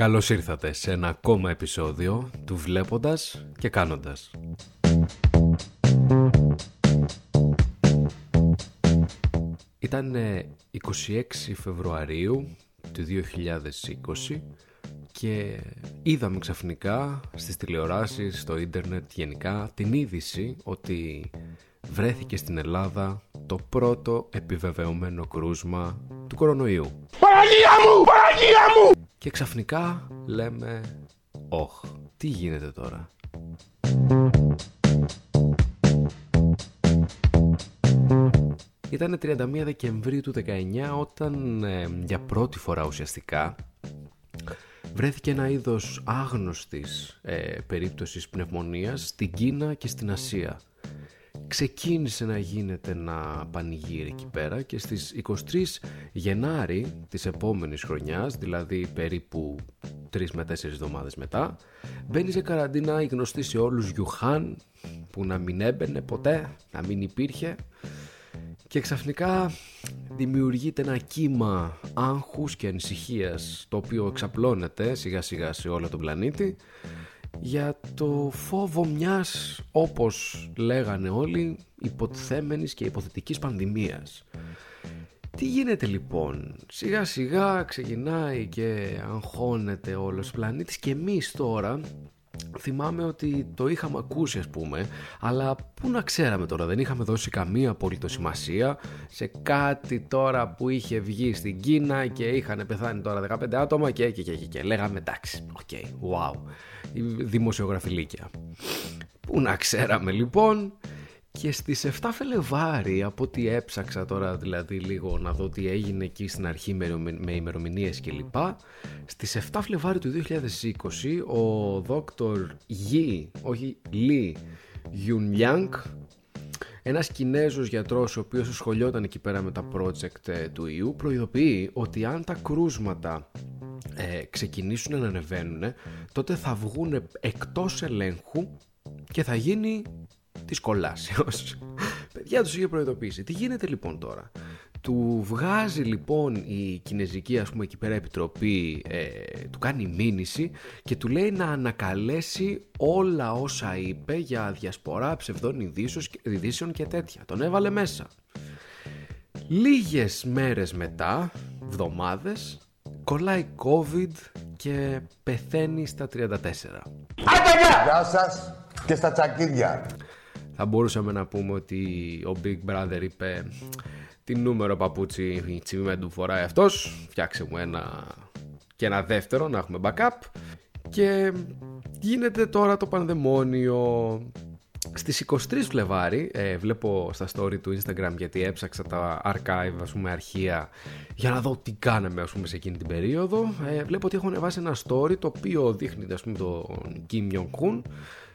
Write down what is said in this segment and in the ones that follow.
Καλώς ήρθατε σε ένα ακόμα επεισόδιο του Βλέποντας και Κάνοντας. Ήταν 26 Φεβρουαρίου του 2020 και είδαμε ξαφνικά στις τηλεοράσεις, στο ίντερνετ γενικά την είδηση ότι βρέθηκε στην Ελλάδα το πρώτο επιβεβαιωμένο κρούσμα του κορονοϊού. Παναγία μου! Παναγία μου! Και ξαφνικά λέμε «Όχ, τι γίνεται τώρα» Ήταν 31 Δεκεμβρίου του 19 όταν ε, για πρώτη φορά ουσιαστικά βρέθηκε ένα είδος άγνωστης ε, περίπτωσης πνευμονίας στην Κίνα και στην Ασία. Ξεκίνησε να γίνεται ένα πανηγύρι εκεί πέρα και στις 23 Γενάρη της επόμενης χρονιάς, δηλαδή περίπου 3 με 4 εβδομάδες μετά, μπαίνει σε καραντίνα η γνωστή σε όλους Γιουχάν που να μην έμπαινε ποτέ, να μην υπήρχε και ξαφνικά δημιουργείται ένα κύμα άγχους και ανησυχίας το οποίο εξαπλώνεται σιγά σιγά σε όλο τον πλανήτη για το φόβο μιας όπως λέγανε όλοι υποτιθέμενης και υποθετικής πανδημίας. Τι γίνεται λοιπόν, σιγά σιγά ξεκινάει και αγχώνεται όλος ο πλανήτης και εμείς τώρα θυμάμαι ότι το είχαμε ακούσει ας πούμε αλλά πού να ξέραμε τώρα δεν είχαμε δώσει καμία απολύτως σημασία σε κάτι τώρα που είχε βγει στην Κίνα και είχαν πεθάνει τώρα 15 άτομα και και και και, και. λέγαμε εντάξει OK okay, wow δημοσιογραφιλίκια πού να ξέραμε λοιπόν και στις 7 Φελεβάρι από ό,τι έψαξα τώρα δηλαδή λίγο να δω τι έγινε εκεί στην αρχή με ημερομηνίες κλπ στις 7 Φλεβάρι του 2020 ο δόκτωρ Γι, όχι Λι Γιουνλιάνγκ ένας Κινέζος γιατρός ο οποίος ασχολιόταν εκεί πέρα με τα project ε, του ιού προειδοποιεί ότι αν τα κρούσματα ε, ξεκινήσουν να ανεβαίνουν τότε θα βγουν εκτός ελέγχου και θα γίνει της κολάσεως. Παιδιά τους είχε προειδοποιήσει. Τι γίνεται λοιπόν τώρα; Του βγάζει λοιπόν η κινέζικη ας πούμε εκεί πέρα επιτροπή, ε, του κάνει μήνυση και του λέει να ανακαλέσει όλα όσα είπε για διασπορά ψευδών ειδήσεων και τέτοια. Τον έβαλε μέσα. Λίγες μέρες μετά, βδομάδες, κολλάει COVID και πεθαίνει στα 34. Γεια σας και στα τσακίδια θα μπορούσαμε να πούμε ότι ο Big Brother είπε τι νούμερο παπούτσι τσιμιμένου φοράει αυτός, φτιάξε μου ένα και ένα δεύτερο να έχουμε backup και γίνεται τώρα το πανδαιμόνιο στις 23 Φλεβάρι ε, βλέπω στα story του Instagram γιατί έψαξα τα archive ας πούμε αρχεία για να δω τι κάναμε ας πούμε σε εκείνη την περίοδο. Ε, βλέπω ότι έχουν βάσει ένα story το οποίο δείχνει ας πούμε τον Kim Jong-un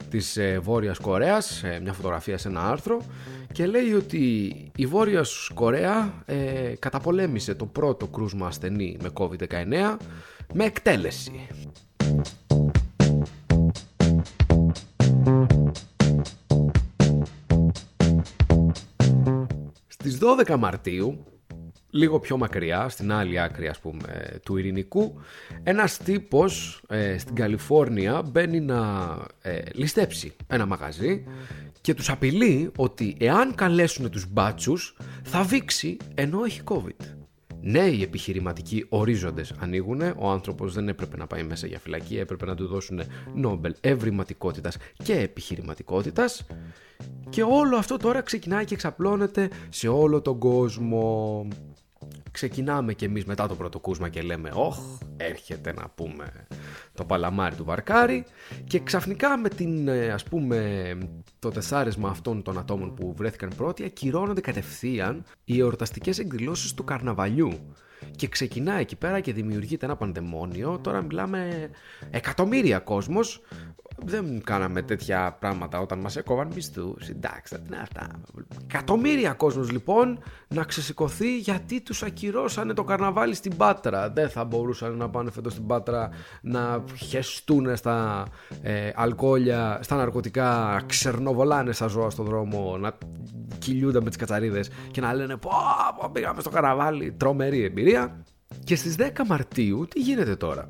της ε, Βόρειας Κορέας ε, μια φωτογραφία σε ένα άρθρο και λέει ότι η Βόρειας Κορέα ε, καταπολέμησε το πρώτο κρούσμα ασθενή με COVID-19 με εκτέλεση 12 Μαρτίου, λίγο πιο μακριά, στην άλλη άκρη ας πούμε του ειρηνικού, ένας τύπος ε, στην Καλιφόρνια μπαίνει να ε, ληστέψει ένα μαγαζί και τους απειλεί ότι εάν καλέσουν τους μπάτσους θα βήξει ενώ έχει COVID. Νέοι επιχειρηματικοί ορίζοντες ανοίγουν, ο άνθρωπος δεν έπρεπε να πάει μέσα για φυλακή, έπρεπε να του δώσουν Νόμπελ ευρηματικότητας και επιχειρηματικότητας και όλο αυτό τώρα ξεκινάει και εξαπλώνεται σε όλο τον κόσμο. Ξεκινάμε κι εμείς μετά το πρώτο κούσμα και λέμε «Ωχ, έρχεται να πούμε το παλαμάρι του Βαρκάρι» και ξαφνικά με την, ε, ας πούμε, το τεσσάρισμα αυτών των ατόμων που βρέθηκαν πρώτοι ακυρώνονται κατευθείαν οι εορταστικές εκδηλώσεις του καρναβαλιού. Και ξεκινάει εκεί πέρα και δημιουργείται ένα πανδαιμόνιο. Τώρα μιλάμε εκατομμύρια κόσμος δεν κάναμε τέτοια πράγματα όταν μας έκοβαν μισθούς. Εντάξει, τι αυτά. Εκατομμύρια κόσμος λοιπόν να ξεσηκωθεί γιατί τους ακυρώσανε το καρναβάλι στην Πάτρα. Δεν θα μπορούσαν να πάνε φέτος στην Πάτρα να χεστούν στα ε, αλκοόλια, στα ναρκωτικά, ξερνοβολάνε στα ζώα στον δρόμο, να κυλιούνται με τις κατσαρίδες και να λένε πω, πω πήγαμε στο καρναβάλι. Τρομερή εμπειρία. Και στις 10 Μαρτίου τι γίνεται τώρα;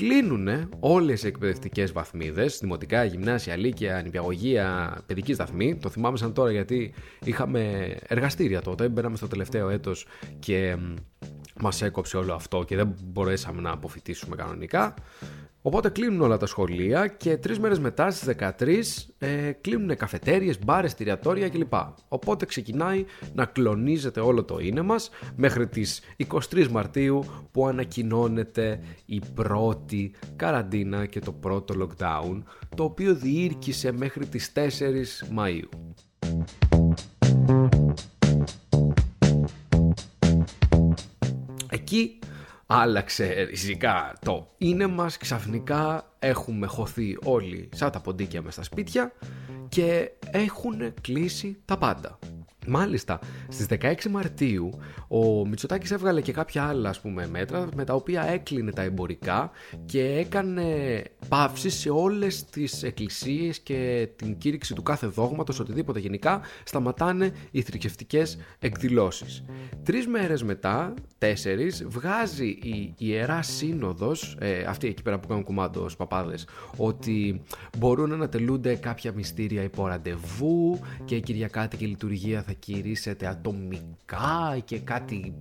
Κλείνουν όλες οι εκπαιδευτικές βαθμίδες, δημοτικά, γυμνάσια, λύκεια, νηπιαγωγεία, παιδική σταθμή. Το θυμάμαι σαν τώρα γιατί είχαμε εργαστήρια τότε, μπαίναμε στο τελευταίο έτος και μας έκοψε όλο αυτό και δεν μπορέσαμε να αποφυτίσουμε κανονικά. Οπότε κλείνουν όλα τα σχολεία και τρεις μέρες μετά στις 13 ε, κλείνουν καφετέρειε, μπάρες, εστιατόρια κλπ. Οπότε ξεκινάει να κλονίζεται όλο το είναι μας μέχρι τις 23 Μαρτίου που ανακοινώνεται η πρώτη καραντίνα και το πρώτο lockdown το οποίο διήρκησε μέχρι τις 4 Μαΐου. Εκεί άλλαξε ριζικά το είναι μας, ξαφνικά έχουμε χωθεί όλοι σαν τα ποντίκια μες στα σπίτια και έχουν κλείσει τα πάντα. Μάλιστα, στις 16 Μαρτίου ο Μητσοτάκης έβγαλε και κάποια άλλα ας πούμε, μέτρα με τα οποία έκλεινε τα εμπορικά και έκανε παύση σε όλες τις εκκλησίες και την κήρυξη του κάθε δόγματος, οτιδήποτε γενικά, σταματάνε οι θρησκευτικές εκδηλώσεις. Τρεις μέρες μετά, τέσσερις, βγάζει η Ιερά Σύνοδος, ε, αυτή εκεί πέρα που κάνουν κουμάντο στους παπάδες, ότι μπορούν να τελούνται κάποια μυστήρια υπό ραντεβού και η Κυριακάτικη λειτουργία θα κηρύσσεται ατομικά και κάτι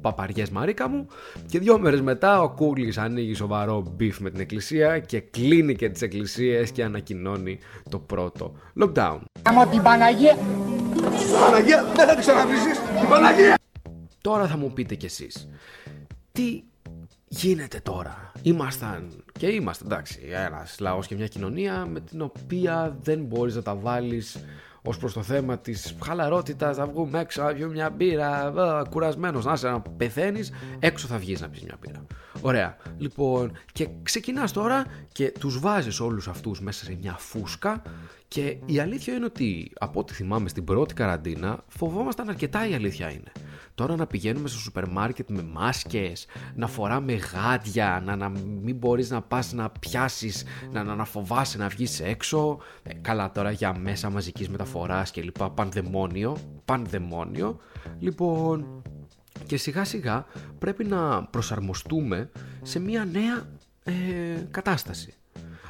παπαριές μαρίκα μου και δυο μέρες μετά ο Κούλης ανοίγει σοβαρό beef με την εκκλησία και κλείνει και τις εκκλησίες και ανακοινώνει το πρώτο lockdown. Άμα την Παναγία... Παναγία δεν θα την ξαναβρίσεις, την Παναγία! Τώρα θα μου πείτε κι εσείς, τι γίνεται τώρα; Ήμασταν και είμαστε εντάξει ένας λαός και μια κοινωνία με την οποία δεν μπορείς να τα βάλεις ως προς το θέμα της χαλαρότητας, να βγούμε έξω, να πιούμε μια μπύρα, κουρασμένος να είσαι να πεθαίνεις, έξω θα βγεις να πει μια μπύρα. Ωραία. Λοιπόν, και ξεκινάς τώρα και τους βάζεις όλους αυτούς μέσα σε μια φούσκα και η αλήθεια είναι ότι από ό,τι θυμάμαι στην πρώτη καραντίνα φοβόμασταν αρκετά η αλήθεια είναι. Τώρα να πηγαίνουμε στο σούπερ μάρκετ με μάσκες, να φοράμε γάντια, να, να μην μπορείς να πας να πιάσεις, να, να, να φοβάσαι να βγεις έξω. Ε, καλά τώρα για μέσα μαζικής μεταφοράς και λοιπά, πανδαιμόνιο, πανδαιμόνιο. Λοιπόν, και σιγά σιγά πρέπει να προσαρμοστούμε σε μια νέα ε, κατάσταση.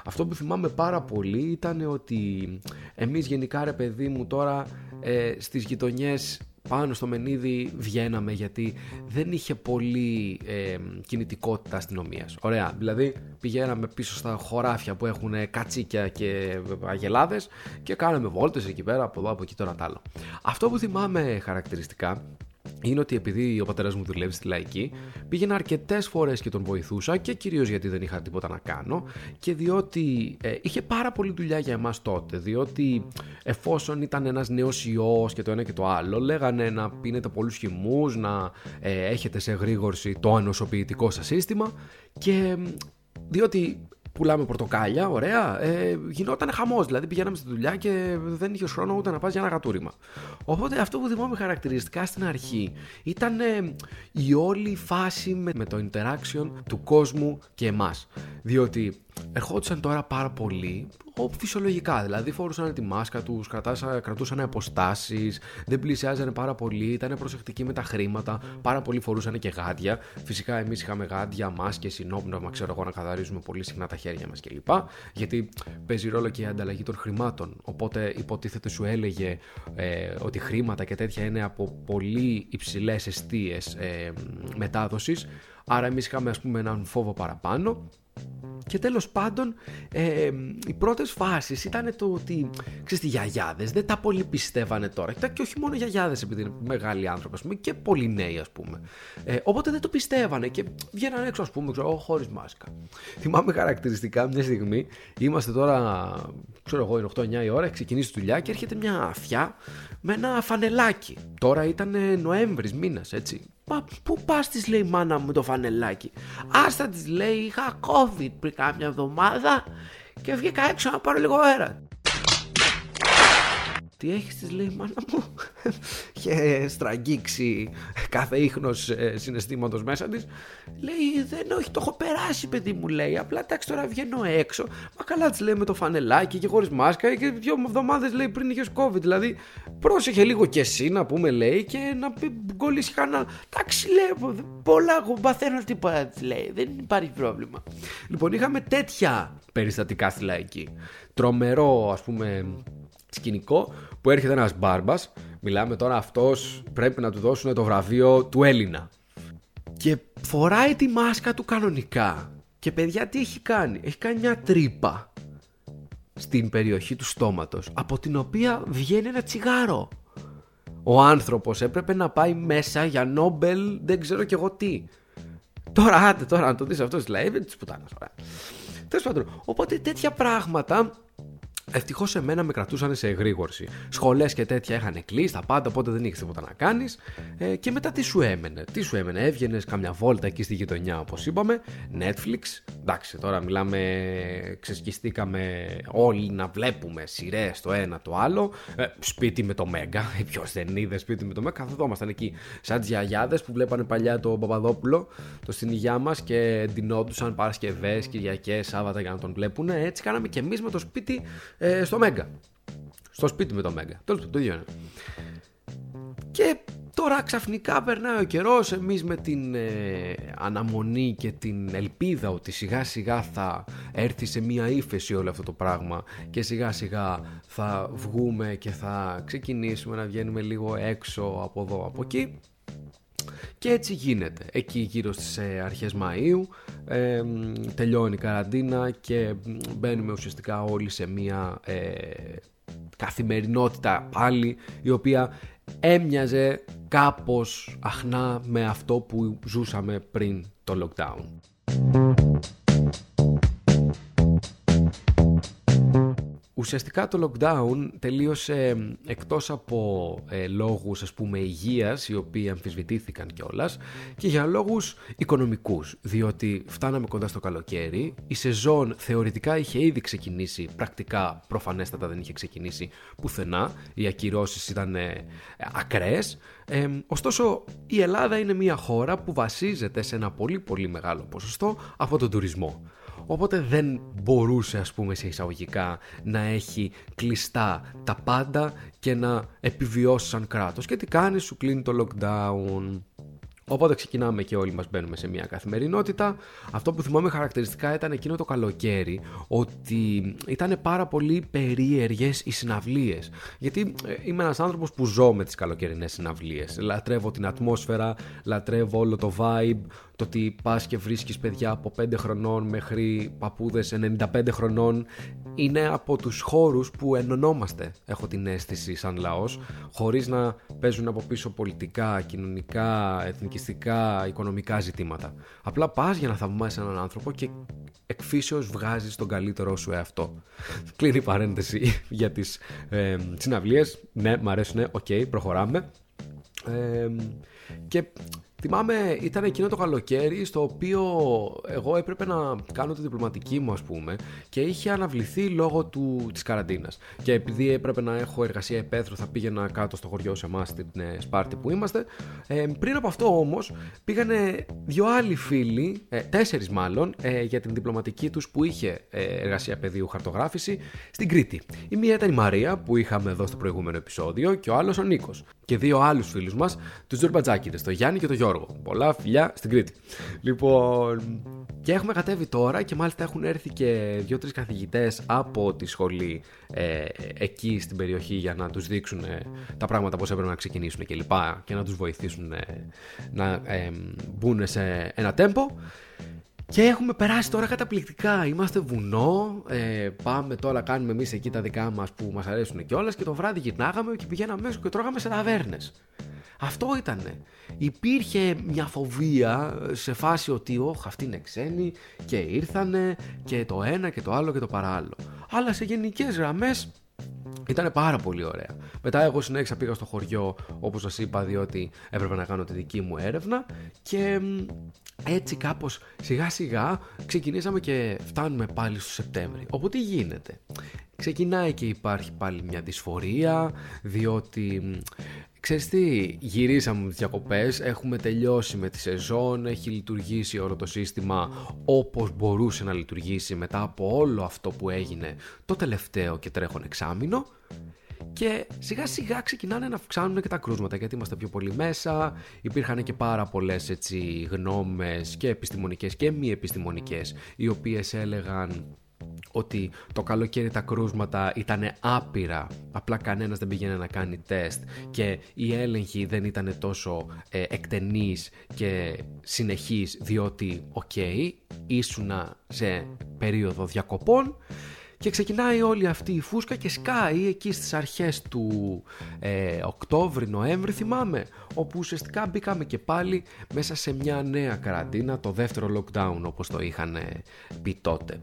Αυτό που θυμάμαι πάρα πολύ ήταν ότι εμείς γενικά ρε παιδί μου τώρα ε, στις γειτονιές πάνω στο Μενίδη βγαίναμε γιατί δεν είχε πολύ ε, κινητικότητα αστυνομίας. Ωραία. Δηλαδή πηγαίναμε πίσω στα χωράφια που έχουν κατσίκια και αγελάδες και κάναμε βόλτες εκεί πέρα από εδώ από εκεί τώρα τ' άλλο. Αυτό που θυμάμαι χαρακτηριστικά είναι ότι επειδή ο πατέρας μου δουλεύει στη λαϊκή, πήγαινα αρκετές φορές και τον βοηθούσα και κυρίως γιατί δεν είχα τίποτα να κάνω και διότι ε, είχε πάρα πολλή δουλειά για εμάς τότε. Διότι εφόσον ήταν ένας νέος ιός και το ένα και το άλλο, λέγανε να πίνετε πολλούς χυμούς, να ε, έχετε σε γρήγορση το ανοσοποιητικό σας σύστημα και διότι πουλάμε πορτοκάλια, ωραία, ε, γινόταν χαμός. Δηλαδή πηγαίναμε στη δουλειά και δεν είχε χρόνο ούτε να πας για ένα γατούριμα. Οπότε αυτό που θυμάμαι χαρακτηριστικά στην αρχή ήταν ε, η όλη φάση με, με το interaction του κόσμου και εμάς. Διότι ερχόντουσαν τώρα πάρα πολύ φυσιολογικά. Δηλαδή φορούσαν τη μάσκα τους, κρατούσαν αποστάσεις, δεν πλησιάζανε πάρα πολύ, ήταν προσεκτικοί με τα χρήματα. Πάρα πολλοί φορούσαν και γάντια. Φυσικά εμείς είχαμε γάντια, μάσκες, συνόπνευμα, ξέρω εγώ, να καθαρίζουμε πολύ συχνά τα χέρια μας κλπ. Γιατί παίζει ρόλο και η ανταλλαγή των χρημάτων. Οπότε υποτίθεται σου έλεγε ε, ότι χρήματα και τέτοια είναι από πολύ υψηλές αιστείες ε, μετάδοσης. Άρα εμείς είχαμε ας πούμε έναν φόβο παραπάνω και τέλος πάντων, ε, οι πρώτες φάσεις ήταν το ότι, ξέρεις, οι γιαγιάδες δεν τα πολύ πιστεύανε τώρα. Και όχι μόνο οι γιαγιάδες επειδή είναι μεγάλοι άνθρωποι, ας πούμε, και πολλοί νέοι, ας πούμε. Ε, οπότε δεν το πιστεύανε και βγαίνανε έξω, ας πούμε, ξέρω, χωρίς μάσκα. Θυμάμαι χαρακτηριστικά μια στιγμή, είμαστε τώρα, ξέρω εγώ, είναι 8-9 η ώρα, έχει ξεκινήσει τη δουλειά και έρχεται μια αφιά με ένα φανελάκι. Τώρα ήταν Νοέμβρης μήνας, έτσι. Μα πού πας, της λέει η μάνα μου το φανελάκι. Άστα της λέει, είχα COVID πριν κάμια εβδομάδα και βγήκα έξω να πάρω λίγο αέρα. Τι έχεις της λέει μάνα μου; Είχε στραγγίξει κάθε ίχνος ε, συναισθήματος μέσα της. Λέει δεν όχι το έχω περάσει παιδί μου λέει. Απλά εντάξει τώρα βγαίνω έξω Μα καλά της λέει με το φανελάκι και χωρίς μάσκα Και δύο εβδομάδες λέει πριν είχες COVID. Δηλαδή πρόσεχε λίγο και εσύ να πούμε λέει Και να κολλήσει κανένα. Εντάξει λέει πολλά εγώ παθαίνω τίποτα της λέει. Δεν υπάρχει πρόβλημα. Λοιπόν είχαμε τέτοια περιστατικά στη λαϊκή Τρομερό ας πούμε σκηνικό που έρχεται ένας μπάρμπας, μιλάμε τώρα αυτός πρέπει να του δώσουν το βραβείο του Έλληνα. Και φοράει τη μάσκα του κανονικά. Και παιδιά τι έχει κάνει, έχει κάνει μια τρύπα στην περιοχή του στόματος, από την οποία βγαίνει ένα τσιγάρο. Ο άνθρωπος έπρεπε να πάει μέσα για Νόμπελ, δεν ξέρω κι εγώ τι. Τώρα, άντε τώρα να το δεις αυτός, δηλαδή, δεν της πουτάνας, ωραία. Τέλος πάντων, οπότε τέτοια πράγματα Ευτυχώς εμένα με κρατούσαν σε εγρήγορση. Σχολές και τέτοια είχαν κλείσει, τα πάντα, οπότε δεν είχε τίποτα να κάνεις. Ε, και μετά τι σου έμενε. Τι σου έμενε, έβγαινες καμιά βόλτα εκεί στη γειτονιά, όπως είπαμε. Netflix. Εντάξει, τώρα μιλάμε, ξεσκιστήκαμε όλοι να βλέπουμε σειρές το ένα το άλλο. Ε, σπίτι με το Μέγκα. Ποιος δεν είδε σπίτι με το Μέγκα. Καθόμασταν εκεί σαν τι γιαγιάδε που βλέπανε παλιά το Παπαδόπουλο, το στην υγειά μας και εντυνόντουσαν Παρασκευές, Κυριακές, Σάββατα για να τον βλέπουν. Έτσι κάναμε και εμείς με το σπίτι ε, στο Μέγκα. Στο σπίτι με το Μέγκα. Τέλος πάντων, το ίδιο είναι. Και τώρα ξαφνικά περνάει ο καιρός. Εμείς με την ε, αναμονή και την ελπίδα ότι σιγά σιγά θα έρθει σε μία ύφεση όλο αυτό το πράγμα και σιγά σιγά θα βγούμε και θα ξεκινήσουμε να βγαίνουμε λίγο έξω από εδώ από εκεί. Και έτσι γίνεται. Εκεί γύρω στις ε, αρχές Μαΐου ε, τελειώνει η καραντίνα και μπαίνουμε ουσιαστικά όλοι σε μια ε, καθημερινότητα πάλι η οποία έμοιαζε κάπως αχνά με αυτό που ζούσαμε πριν το lockdown. Ουσιαστικά το lockdown τελείωσε εκτός από ε, λόγους ας πούμε υγείας οι οποίοι αμφισβητήθηκαν κιόλας και για λόγους οικονομικούς διότι φτάναμε κοντά στο καλοκαίρι η σεζόν θεωρητικά είχε ήδη ξεκινήσει πρακτικά προφανέστατα δεν είχε ξεκινήσει πουθενά οι ακυρώσεις ήταν ε, ακραίες. Ε, ωστόσο η Ελλάδα είναι μια χώρα που βασίζεται σε ένα πολύ πολύ μεγάλο ποσοστό από τον τουρισμό Οπότε δεν μπορούσε ας πούμε σε εισαγωγικά να έχει κλειστά τα πάντα και να επιβιώσεις σαν κράτος. Και τι κάνεις, σου κλείνει το lockdown. Οπότε ξεκινάμε και όλοι μας μπαίνουμε σε μια καθημερινότητα. Αυτό που θυμάμαι χαρακτηριστικά ήταν εκείνο το καλοκαίρι ότι ήταν πάρα πολύ περίεργες οι συναυλίες. Γιατί ε, είμαι ένας άνθρωπος που ζω με τις καλοκαιρινές συναυλίες. Λατρεύω την ατμόσφαιρα, λατρεύω όλο το vibe, το ότι πας και βρίσκεις παιδιά από 5 χρονών μέχρι παππούδες 95 χρονών είναι από τους χώρους που ενωνόμαστε έχω την αίσθηση σαν λαός χωρίς να παίζουν από πίσω πολιτικά, κοινωνικά, εθνικιστικά, οικονομικά ζητήματα. Απλά πας για να θαυμάσεις έναν άνθρωπο και εκ φύσεως βγάζεις τον καλύτερό σου εαυτό. Κλείνει η παρένθεση για τις ε, συναυλίες. Ναι, μ' αρέσουν, OK, okay, προχωράμε. Ε, και Θυμάμαι, ήταν εκείνο το καλοκαίρι στο οποίο εγώ έπρεπε να κάνω τη διπλωματική μου, ας πούμε, και είχε αναβληθεί λόγω του, της καραντίνας. Και επειδή έπρεπε να έχω εργασία επέθρου, θα πήγαινα κάτω στο χωριό σε εμάς στην ε, Σπάρτη που είμαστε. Ε, πριν από αυτό όμως, πήγανε δύο άλλοι φίλοι, ε, τέσσερις μάλλον, ε, για την διπλωματική τους που είχε ε, εργασία πεδίου χαρτογράφηση στην Κρήτη. Η μία ήταν η Μαρία, που είχαμε εδώ στο προηγούμενο επεισόδιο, και ο άλλος ο Νίκος. Και δύο άλλους φίλους μας, τους Τζορμπατζάκηδες, το Γιάννη και το Γιώργο. Γιώργο. Πολλά φιλιά στην Κρήτη. Λοιπόν, και έχουμε κατέβει τώρα και μάλιστα έχουν έρθει και δύο-τρεις καθηγητές από τη σχολή ε, εκεί στην περιοχή για να τους δείξουν ε, τα πράγματα πώς έπρεπε να ξεκινήσουν και λοιπά και να τους βοηθήσουν ε, να ε, μπουν σε ένα τέμπο. Και έχουμε περάσει τώρα καταπληκτικά. Είμαστε βουνό. Ε, πάμε τώρα, κάνουμε εμείς εκεί τα δικά μας που μας αρέσουν κιόλας. Και το βράδυ γυρνάγαμε και πηγαίναμε μέσα και τρώγαμε σε ταβέρνες. Αυτό ήτανε. Υπήρχε μια φοβία σε φάση ότι όχ αυτοί είναι ξένοι και ήρθανε και το ένα και το άλλο και το παράλληλο. Αλλά σε γενικές γραμμές Ήταν πάρα πολύ ωραία. Μετά εγώ συνέχισα πήγα στο χωριό όπως σας είπα διότι έπρεπε να κάνω τη δική μου έρευνα και έτσι κάπως σιγά σιγά ξεκινήσαμε και φτάνουμε πάλι στο Σεπτέμβρη. Οπότε τι γίνεται; Ξεκινάει και υπάρχει πάλι μια δυσφορία διότι Ξέρεις τι, γυρίσαμε με τις διακοπές, έχουμε τελειώσει με τη σεζόν, έχει λειτουργήσει όλο το σύστημα όπως μπορούσε να λειτουργήσει μετά από όλο αυτό που έγινε το τελευταίο και τρέχον εξάμεινο. Και σιγά σιγά ξεκινάνε να αυξάνουν και τα κρούσματα γιατί είμαστε πιο πολύ μέσα, υπήρχαν και πάρα πολλές έτσι γνώμες και επιστημονικές και μη επιστημονικές οι οποίες έλεγαν ότι το καλοκαίρι τα κρούσματα ήταν άπειρα, απλά κανένας δεν πήγαινε να κάνει τεστ και οι έλεγχοι δεν ήταν τόσο ε, εκτενείς και συνεχείς διότι, OK, okay, ήσουνα σε περίοδο διακοπών και ξεκινάει όλη αυτή η φούσκα και σκάει εκεί στις αρχές του ε, Οκτώβρη-Νοέμβρη θυμάμαι όπου ουσιαστικά μπήκαμε και πάλι μέσα σε μια νέα καραντίνα το δεύτερο lockdown όπως το είχαν πει τότε.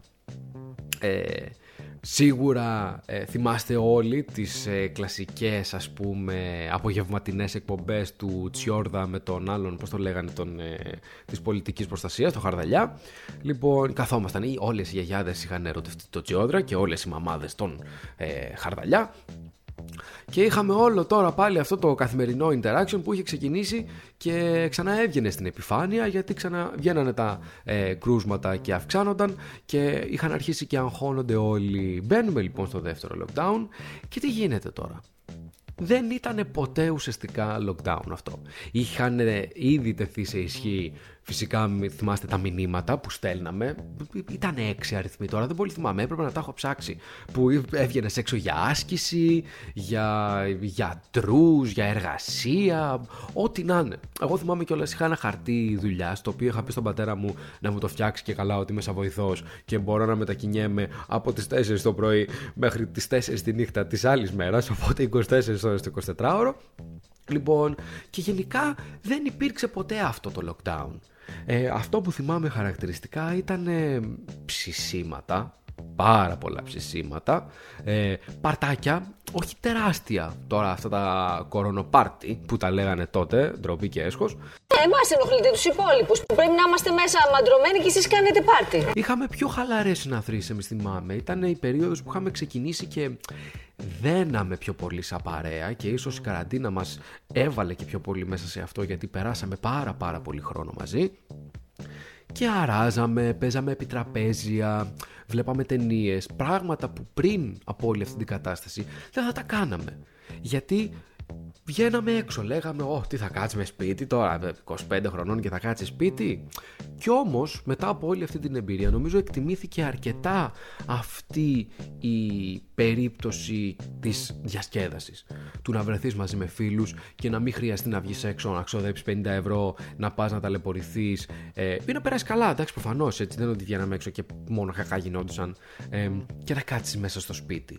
Ε, σίγουρα ε, θυμάστε όλοι τις ε, κλασικές ας πούμε απογευματινές εκπομπές του Τσιόρδα με τον άλλον, πώς το λέγανε, τον, ε, της πολιτικής προστασίας, το Χαρδαλιά. Λοιπόν, καθόμασταν, όλες οι γιαγιάδες είχαν ερωτευτεί το Τσιόρδα και όλες οι μαμάδες τον ε, Χαρδαλιά και είχαμε όλο τώρα πάλι αυτό το καθημερινό interaction που είχε ξεκινήσει και ξανά έβγαινε στην επιφάνεια γιατί ξανά βγαίνανε τα ε, κρούσματα και αυξάνονταν και είχαν αρχίσει και αγχώνονται όλοι. Μπαίνουμε λοιπόν στο δεύτερο lockdown και τι γίνεται τώρα; Δεν ήταν ποτέ ουσιαστικά lockdown αυτό. Είχαν ήδη τεθεί σε ισχύ Φυσικά θυμάστε τα μηνύματα που στέλναμε. Ήταν έξι αριθμοί τώρα, δεν πολύ θυμάμαι. Έπρεπε να τα έχω ψάξει. Που έβγαινε έξω για άσκηση, για γιατρούς, για εργασία, ό,τι να είναι. Εγώ θυμάμαι κιόλας είχα ένα χαρτί δουλειά, το οποίο είχα πει στον πατέρα μου να μου το φτιάξει και καλά ότι είμαι σαν βοηθός και μπορώ να μετακινιέμαι από τις 4 το πρωί μέχρι τις 4 τη νύχτα της άλλης μέρας. Οπότε 24 ώρες το 24ωρο. Λοιπόν, και γενικά δεν υπήρξε ποτέ αυτό το lockdown. Ε, αυτό που θυμάμαι χαρακτηριστικά ήταν ε, ψησίματα, πάρα πολλά ψησίματα, ε, παρτάκια, όχι τεράστια τώρα αυτά τα κορονοπάρτι που τα λέγανε τότε, ντροπή και έσχος. Ε, Εμάς ενοχλείτε τους υπόλοιπους που πρέπει να είμαστε μέσα μαντρωμένοι και εσείς κάνετε πάρτι. Είχαμε πιο χαλαρές συναθρήσεις, εμείς θυμάμαι. Ήταν η περίοδος που είχαμε ξεκινήσει και δέναμε πιο πολύ σαν παρέα και ίσως η καραντίνα μας έβαλε και πιο πολύ μέσα σε αυτό γιατί περάσαμε πάρα πάρα πολύ χρόνο μαζί και αράζαμε, παίζαμε επιτραπέζια, βλέπαμε ταινίες, πράγματα που πριν από όλη αυτή την κατάσταση δεν θα τα κάναμε. Γιατί βγαίναμε έξω, λέγαμε «Ω, τι θα κάτσουμε σπίτι τώρα, 25 χρονών και θα κάτσει σπίτι». Κι όμως, μετά από όλη αυτή την εμπειρία, νομίζω εκτιμήθηκε αρκετά αυτή η περίπτωση της διασκέδασης. Του να βρεθείς μαζί με φίλους και να μην χρειαστεί να βγεις έξω, να ξοδέψεις 50 ευρώ, να πας να ταλαιπωρηθείς ε, ή να περάσεις καλά, εντάξει προφανώς, έτσι δεν είναι ότι βγαίναμε έξω και μόνο κακά γινόντουσαν ε, και να κάτσεις μέσα στο σπίτι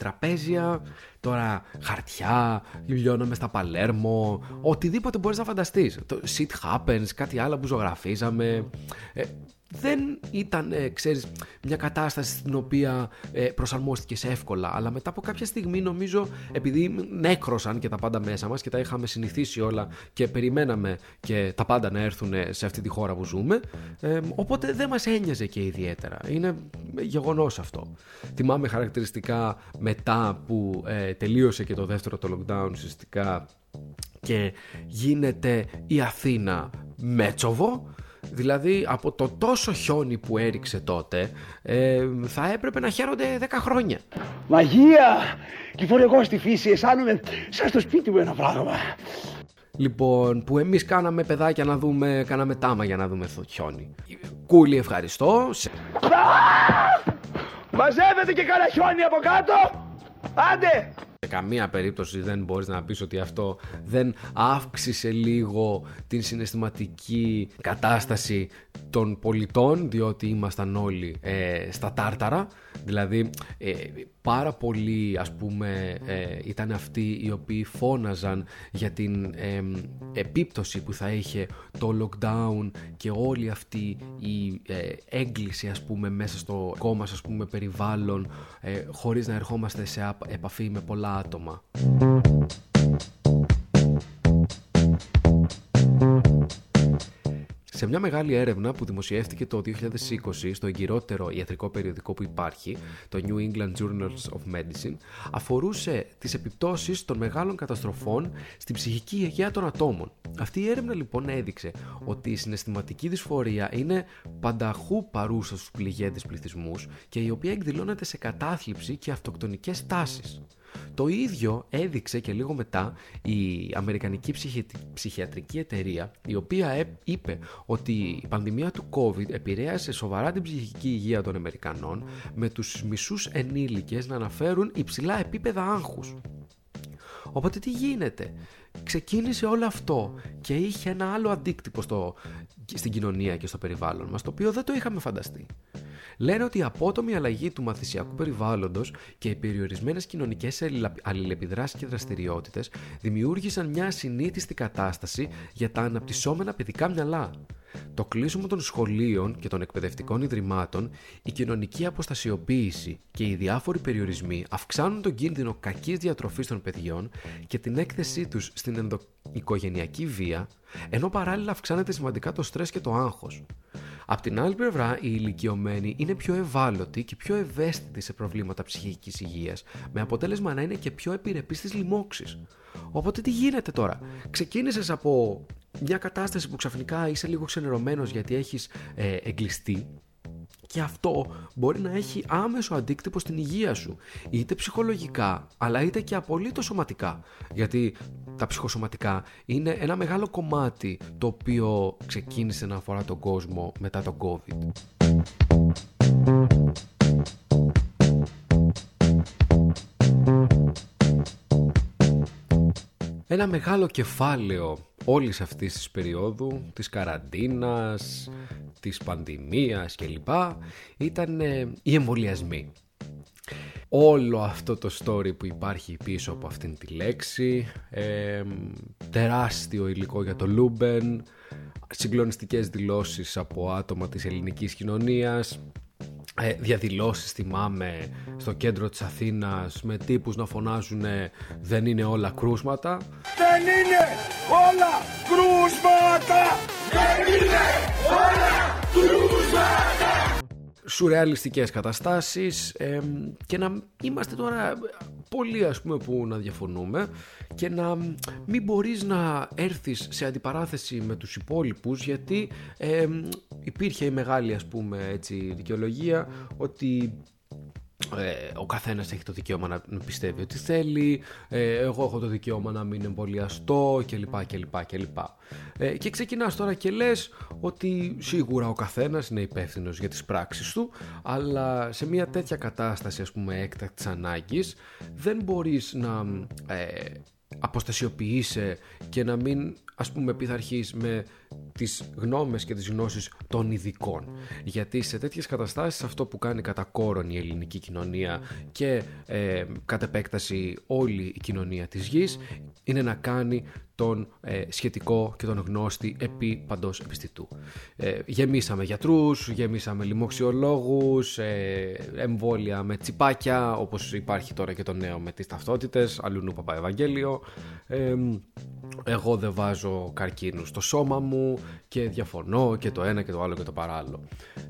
επιτραπέζια, τώρα χαρτιά, λιώναμε στα Παλέρμο, οτιδήποτε μπορείς να φανταστείς. Το shit happens, κάτι άλλο που ζωγραφίζαμε. Ε, δεν ήταν, ε, ξέρεις, μια κατάσταση στην οποία ε, προσαρμόστηκες εύκολα, αλλά μετά από κάποια στιγμή νομίζω, επειδή νέκρωσαν και τα πάντα μέσα μας και τα είχαμε συνηθίσει όλα και περιμέναμε και τα πάντα να έρθουν σε αυτή τη χώρα που ζούμε, ε, οπότε δεν μας ένοιαζε και ιδιαίτερα. Είναι γεγονός αυτό. Θυμάμαι χαρακτηριστικά μετά που ε, τελείωσε και το δεύτερο το lockdown ουσιαστικά και γίνεται η Αθήνα Μέτσοβο Δηλαδή από το τόσο χιόνι που έριξε τότε ε, θα έπρεπε να χαίρονται 10 χρόνια. Μαγεία! Κυφορικό στη φύση, αισθάνομαι σαν στο σπίτι μου ένα πράγμα. Λοιπόν, που εμείς κάναμε παιδάκια να δούμε, κάναμε τάμα για να δούμε το χιόνι. Κούλι ευχαριστώ. Μαζεύεται και κανένα χιόνι από κάτω! Άντε! Σε καμία περίπτωση δεν μπορείς να πεις ότι αυτό δεν αύξησε λίγο την συναισθηματική κατάσταση των πολιτών διότι ήμασταν όλοι ε, στα τάρταρα. Δηλαδή ε, πάρα πολλοί ας πούμε ε, ήταν αυτοί οι οποίοι φώναζαν για την επίπτωση που θα είχε το lockdown και όλη αυτή η έγκληση ας πούμε μέσα στο κόμμα ας πούμε περιβάλλον χωρίς να ερχόμαστε σε επαφή με πολλά άτομα. Σε μια μεγάλη έρευνα που δημοσιεύτηκε το 2020 στο εγκυρότερο ιατρικό περιοδικό που υπάρχει, το New England Journals of Medicine, αφορούσε τις επιπτώσεις των μεγάλων καταστροφών στην ψυχική υγεία των ατόμων. Αυτή η έρευνα λοιπόν έδειξε ότι η συναισθηματική δυσφορία είναι πανταχού παρούσας στους πληγέντες πληθυσμούς και η οποία εκδηλώνεται σε κατάθλιψη και αυτοκτονικές τάσεις. Το ίδιο έδειξε και λίγο μετά η Αμερικανική Ψυχιατρική Εταιρεία, η οποία είπε ότι η πανδημία του COVID επηρέασε σοβαρά την ψυχική υγεία των Αμερικανών, με τους μισούς ενήλικες να αναφέρουν υψηλά επίπεδα άγχους. Οπότε τι γίνεται; Ξεκίνησε όλο αυτό και είχε ένα άλλο αντίκτυπο στο, στην κοινωνία και στο περιβάλλον μας, το οποίο δεν το είχαμε φανταστεί λένε ότι η απότομη αλλαγή του μαθησιακού περιβάλλοντος και οι περιορισμένες κοινωνικές αλληλεπιδράσεις και δραστηριότητες δημιούργησαν μια ασυνήθιστη κατάσταση για τα αναπτυσσόμενα παιδικά μυαλά. Το κλείσιμο των σχολείων και των εκπαιδευτικών ιδρυμάτων, η κοινωνική αποστασιοποίηση και οι διάφοροι περιορισμοί αυξάνουν τον κίνδυνο κακής διατροφής των παιδιών και την έκθεσή τους στην ενδοοικογενειακή βία, ενώ παράλληλα αυξάνεται σημαντικά το στρες και το άγχος. Απ' την άλλη πλευρά, οι ηλικιωμένοι είναι πιο ευάλωτοι και πιο ευαίσθητοι σε προβλήματα ψυχικής υγείας, με αποτέλεσμα να είναι και πιο επιρρεπείς στις λοιμώξεις. Οπότε τι γίνεται τώρα; Ξεκίνησες από μια κατάσταση που ξαφνικά είσαι λίγο ξενερωμένος γιατί έχεις ε, εγκλειστεί; Και αυτό μπορεί να έχει άμεσο αντίκτυπο στην υγεία σου, είτε ψυχολογικά, αλλά είτε και απολύτως σωματικά. Γιατί τα ψυχοσωματικά είναι ένα μεγάλο κομμάτι το οποίο ξεκίνησε να αφορά τον κόσμο μετά τον COVID. Ένα μεγάλο κεφάλαιο όλης αυτής της περίοδου, της καραντίνας, της πανδημίας κλπ. ήταν ε, οι εμβολιασμοί. Όλο αυτό το story που υπάρχει πίσω από αυτήν τη λέξη, ε, τεράστιο υλικό για το Λούμπεν, συγκλονιστικές δηλώσεις από άτομα της ελληνικής κοινωνίας, ε, διαδηλώσεις θυμάμαι στο κέντρο της Αθήνας με τύπους να φωνάζουν δεν είναι όλα κρούσματα δεν είναι όλα κρούσματα! Δεν είναι όλα κρούσματα σουρεαλιστικές καταστάσεις και να είμαστε τώρα πολύ ας πούμε που να διαφωνούμε και να μην μπορείς να έρθεις σε αντιπαράθεση με τους υπόλοιπους γιατί υπήρχε η μεγάλη ας πούμε έτσι δικαιολογία ότι ε, ο καθένας έχει το δικαίωμα να πιστεύει ότι θέλει, ε, εγώ έχω το δικαίωμα να μην εμβολιαστώ κλπ. κλπ, κλπ. Ε, και ξεκινάς τώρα και λες ότι σίγουρα ο καθένας είναι υπεύθυνος για τις πράξεις του, αλλά σε μια τέτοια κατάσταση ας πούμε έκτακτης ανάγκης δεν μπορείς να ε, αποστασιοποιείσαι και να μην ας πούμε πειθαρχείς με τις γνώμες και τις γνώσεις των ειδικών. Γιατί σε τέτοιες καταστάσεις αυτό που κάνει κατά κόρον η ελληνική κοινωνία και ε, κατ' επέκταση όλη η κοινωνία της γης είναι να κάνει τον ε, σχετικό και τον γνώστη επί παντός επιστητού. Ε, γεμίσαμε γιατρούς, γεμίσαμε λοιμοξιολόγους, ε, εμβόλια με τσιπάκια, όπως υπάρχει τώρα και το νέο με τις ταυτότητες, αλλού παπά Ευαγγέλιο. Ε, εγώ δεν βάζω καρκίνους στο σώμα μου και διαφωνώ και το ένα και το άλλο και το παράλληλο.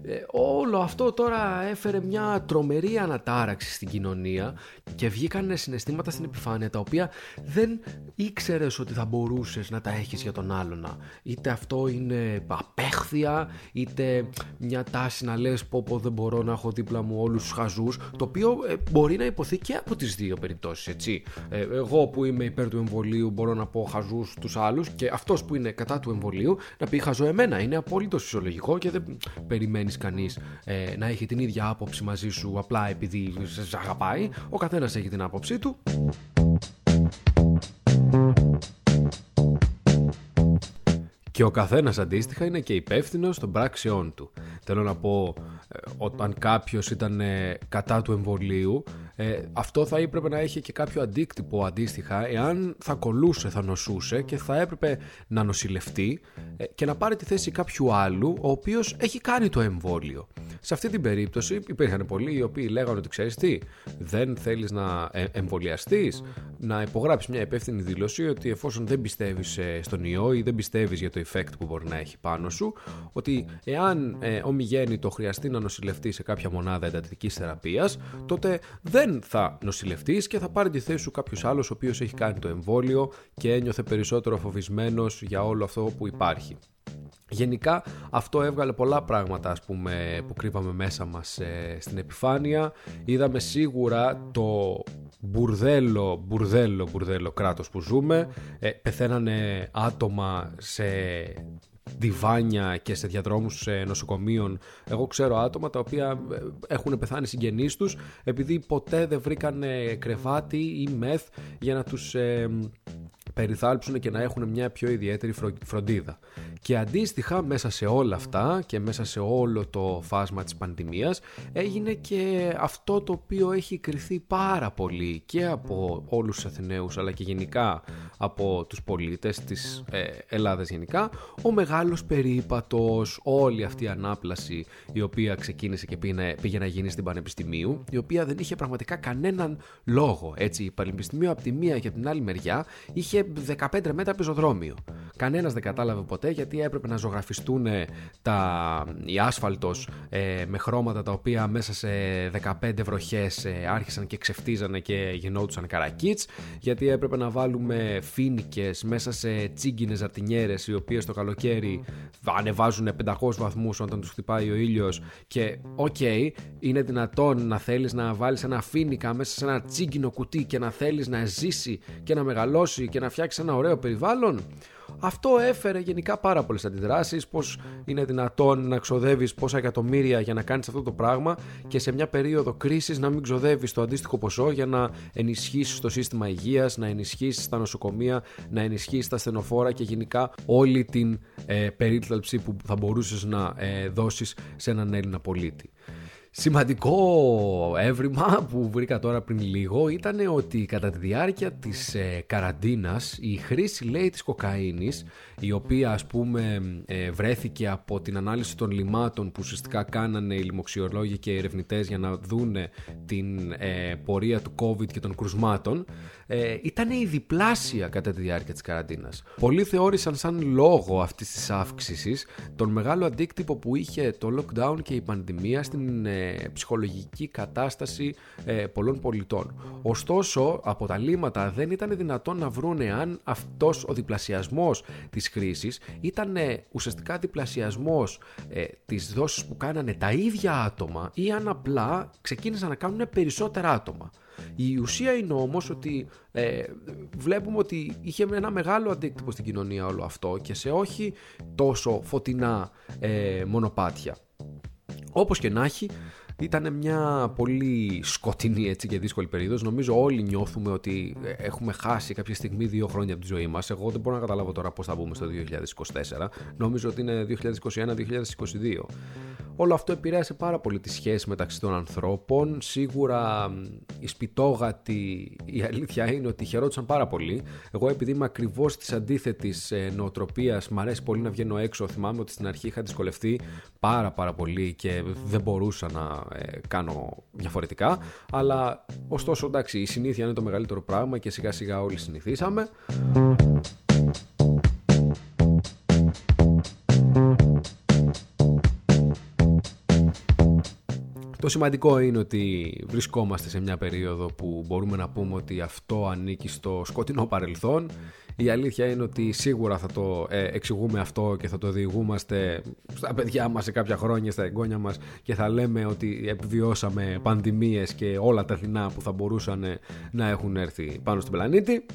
Ε, όλο αυτό τώρα έφερε μια τρομερή ανατάραξη στην κοινωνία και βγήκαν συναισθήματα στην επιφάνεια τα οποία δεν ήξερες ότι θα μπορούσες να τα έχεις για τον άλλον. Είτε αυτό είναι απέχθεια, είτε μια τάση να λες πω πω δεν μπορώ να έχω δίπλα μου όλους τους χαζούς, το οποίο ε, μπορεί να υποθεί και από τις δύο περιπτώσεις, έτσι. Ε, εγώ που είμαι υπέρ του εμβολίου μπορώ να πω χαζούς τους, τους άλλους και αυτός που είναι κατά του εμβολίου να πει χαζό εμένα. Είναι απόλυτο φυσιολογικό και δεν περιμένεις κανείς ε, να έχει την ίδια άποψη μαζί σου απλά επειδή σε αγαπάει. Ο καθένας έχει την άποψή του. Και ο καθένας αντίστοιχα είναι και υπεύθυνος των πράξεών του. Θέλω να πω, ε, όταν κάποιος ήταν ε, κατά του εμβολίου, ε, αυτό θα έπρεπε να έχει και κάποιο αντίκτυπο αντίστοιχα, εάν θα κολούσε, θα νοσούσε και θα έπρεπε να νοσηλευτεί και να πάρει τη θέση κάποιου άλλου, ο οποίος έχει κάνει το εμβόλιο. Σε αυτή την περίπτωση υπήρχαν πολλοί οι οποίοι λέγανε ότι ξέρεις τι, δεν θέλεις να εμβολιαστείς, να υπογράψεις μια υπεύθυνη δήλωση ότι εφόσον δεν πιστεύεις στον ιό ή δεν πιστεύεις για το effect που μπορεί να έχει πάνω σου, ότι εάν ε, ομιγέννητο χρειαστεί να νοσηλευτείς σε κάποια μονάδα εντατικής θεραπείας, τότε δεν θα νοσηλευτείς και θα πάρει τη θέση σου κάποιος άλλος ο οποίος έχει κάνει το εμβόλιο και ένιωθε περισσότερο φοβισμένος για όλο αυτό που υπάρχει. Γενικά αυτό έβγαλε πολλά πράγματα ας πούμε, που κρύβαμε μέσα μας ε, στην επιφάνεια. Είδαμε σίγουρα το μπουρδέλο, μπουρδέλο, μπουρδέλο κράτος που ζούμε. Ε, πεθαίνανε άτομα σε διβάνια και σε διαδρόμους νοσοκομείων. Εγώ ξέρω άτομα τα οποία ε, έχουν πεθάνει συγγενείς τους επειδή ποτέ δεν βρήκαν κρεβάτι ή μεθ για να τους ε, περιθάλψουν και να έχουν μια πιο ιδιαίτερη φροντίδα. Και αντίστοιχα μέσα σε όλα αυτά και μέσα σε όλο το φάσμα της πανδημίας έγινε και αυτό το οποίο έχει κριθεί πάρα πολύ και από όλους τους Αθηναίους αλλά και γενικά από τους πολίτες της ε, Ελλάδας γενικά ο μεγάλος περίπατος, όλη αυτή η ανάπλαση η οποία ξεκίνησε και πήγε, πήγε να γίνει στην Πανεπιστημίου η οποία δεν είχε πραγματικά κανέναν λόγο. Έτσι, η Πανεπιστημίου από τη μία και από την άλλη μεριά είχε 15 μέτρα πεζοδρόμιο. Κανένας δεν κατάλαβε ποτέ γιατί έπρεπε να ζωγραφιστούν τα, η άσφαλτος ε, με χρώματα τα οποία μέσα σε 15 βροχές ε, άρχισαν και ξεφτίζανε και γινόντουσαν καρακίτς γιατί έπρεπε να βάλουμε φοίνικες μέσα σε τσίγκινες ζαρντινιέρες οι οποίες το καλοκαίρι ανεβάζουν 500 βαθμούς όταν τους χτυπάει ο ήλιος. Και οκ, είναι δυνατόν να θέλεις να βάλεις ένα φοίνικα μέσα σε ένα τσίγκινο κουτί και να θέλεις να ζήσει και να μεγαλώσει και να φτιάξεις ένα ωραίο περιβάλλον; Αυτό έφερε γενικά πάρα πολλές αντιδράσεις. Πώς είναι δυνατόν να ξοδεύεις πόσα εκατομμύρια για να κάνεις αυτό το πράγμα και σε μια περίοδο κρίσης να μην ξοδεύεις το αντίστοιχο ποσό για να ενισχύσεις το σύστημα υγείας, να ενισχύσεις τα νοσοκομεία, να ενισχύσεις τα στενοφόρα και γενικά όλη την ε, περίτλαψη που θα μπορούσες να ε, δώσεις σε έναν Έλληνα πολίτη. Σημαντικό έβριμα που βρήκα τώρα πριν λίγο ήταν ότι κατά τη διάρκεια της ε, καραντίνας η χρήση λέει της κοκαίνης η οποία ας πούμε ε, βρέθηκε από την ανάλυση των λιμάτων που ουσιαστικά κάνανε οι λοιμοξιολόγοι και οι ερευνητές για να δούνε την ε, πορεία του COVID και των κρουσμάτων ε, ήταν η διπλάσια κατά τη διάρκεια της καραντίνας. Πολλοί θεώρησαν σαν λόγο αυτής της αύξησης τον μεγάλο αντίκτυπο που είχε το lockdown και η πανδημία στην ε, ψυχολογική κατάσταση ε, πολλών πολιτών. Ωστόσο, από τα λίμματα δεν ήταν δυνατόν να βρούνε αν αυτός ο διπλασιασμός της χρήσης ήταν ουσιαστικά διπλασιασμός ε, της δόσης που κάνανε τα ίδια άτομα ή αν απλά ξεκίνησαν να κάνουν περισσότερα άτομα. Η ουσία είναι όμως ότι ε, βλέπουμε ότι είχε ένα μεγάλο αντίκτυπο στην κοινωνία όλο αυτό και σε όχι τόσο φωτεινά ε, μονοπάτια. Όπως και να έχει, ήταν μια πολύ σκοτεινή έτσι και δύσκολη περίοδος. Νομίζω όλοι νιώθουμε ότι έχουμε χάσει κάποια στιγμή δύο χρόνια από τη ζωή μας. Εγώ δεν μπορώ να καταλάβω τώρα πώς θα μπούμε στο 2024. Νομίζω ότι είναι 2021-2022. Όλο αυτό επηρέασε πάρα πολύ τη σχέση μεταξύ των ανθρώπων. Σίγουρα οι σπιτόγατοι, η αλήθεια είναι ότι χαιρόντουσαν πάρα πολύ. Εγώ επειδή είμαι ακριβώς της αντίθετης ε, νοοτροπίας, μ' αρέσει πολύ να βγαίνω έξω. Θυμάμαι ότι στην αρχή είχα δυσκολευτεί πάρα πάρα πολύ και δεν μπορούσα να ε, κάνω διαφορετικά. Αλλά ωστόσο εντάξει, η συνήθεια είναι το μεγαλύτερο πράγμα και σιγά σιγά όλοι συνηθίσαμε. Σημαντικό είναι ότι βρισκόμαστε σε μια περίοδο που μπορούμε να πούμε ότι αυτό ανήκει στο σκοτεινό παρελθόν. Η αλήθεια είναι ότι σίγουρα θα το ε, εξηγούμε αυτό και θα το διηγούμαστε στα παιδιά μας σε κάποια χρόνια, στα εγγόνια μας και θα λέμε ότι επιβιώσαμε πανδημίες και όλα τα δεινά που θα μπορούσαν να έχουν έρθει πάνω στον πλανήτη.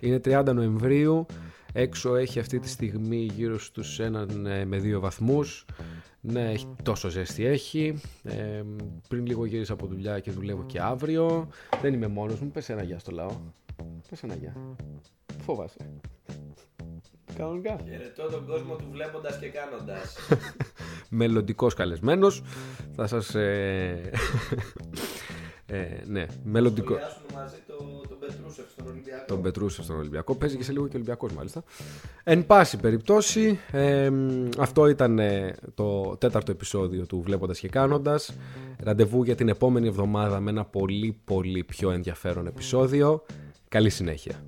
Είναι 30 Νοεμβρίου, έξω έχει αυτή τη στιγμή γύρω στους 1 ε, με 2 βαθμούς. Ναι, τόσο ζέστη έχει. Ε, πριν λίγο γύρισα από δουλειά και δουλεύω και αύριο. Δεν είμαι μόνος μου. Πες ένα γεια στο λαό. Πες ένα γεια. Φόβασε. Κανονικά. Χαιρετώ τον κόσμο του βλέποντας και κάνοντας. Μελλοντικός καλεσμένος. Θα σας. Ε... ε, ναι, μελλοντικό. Σχολιάσουμε μαζί το, τον Πετρούσεφ στον Ολυμπιακό. Τον Πετρούσεφ στον Ολυμπιακό. Παίζει και σε λίγο και Ολυμπιακός μάλιστα. Εν πάση περιπτώσει, ε, αυτό ήταν ε, το τέταρτο επεισόδιο του Βλέποντας και Κάνοντας. Ραντεβού για την επόμενη εβδομάδα με ένα πολύ πολύ πιο ενδιαφέρον επεισόδιο. Καλή συνέχεια.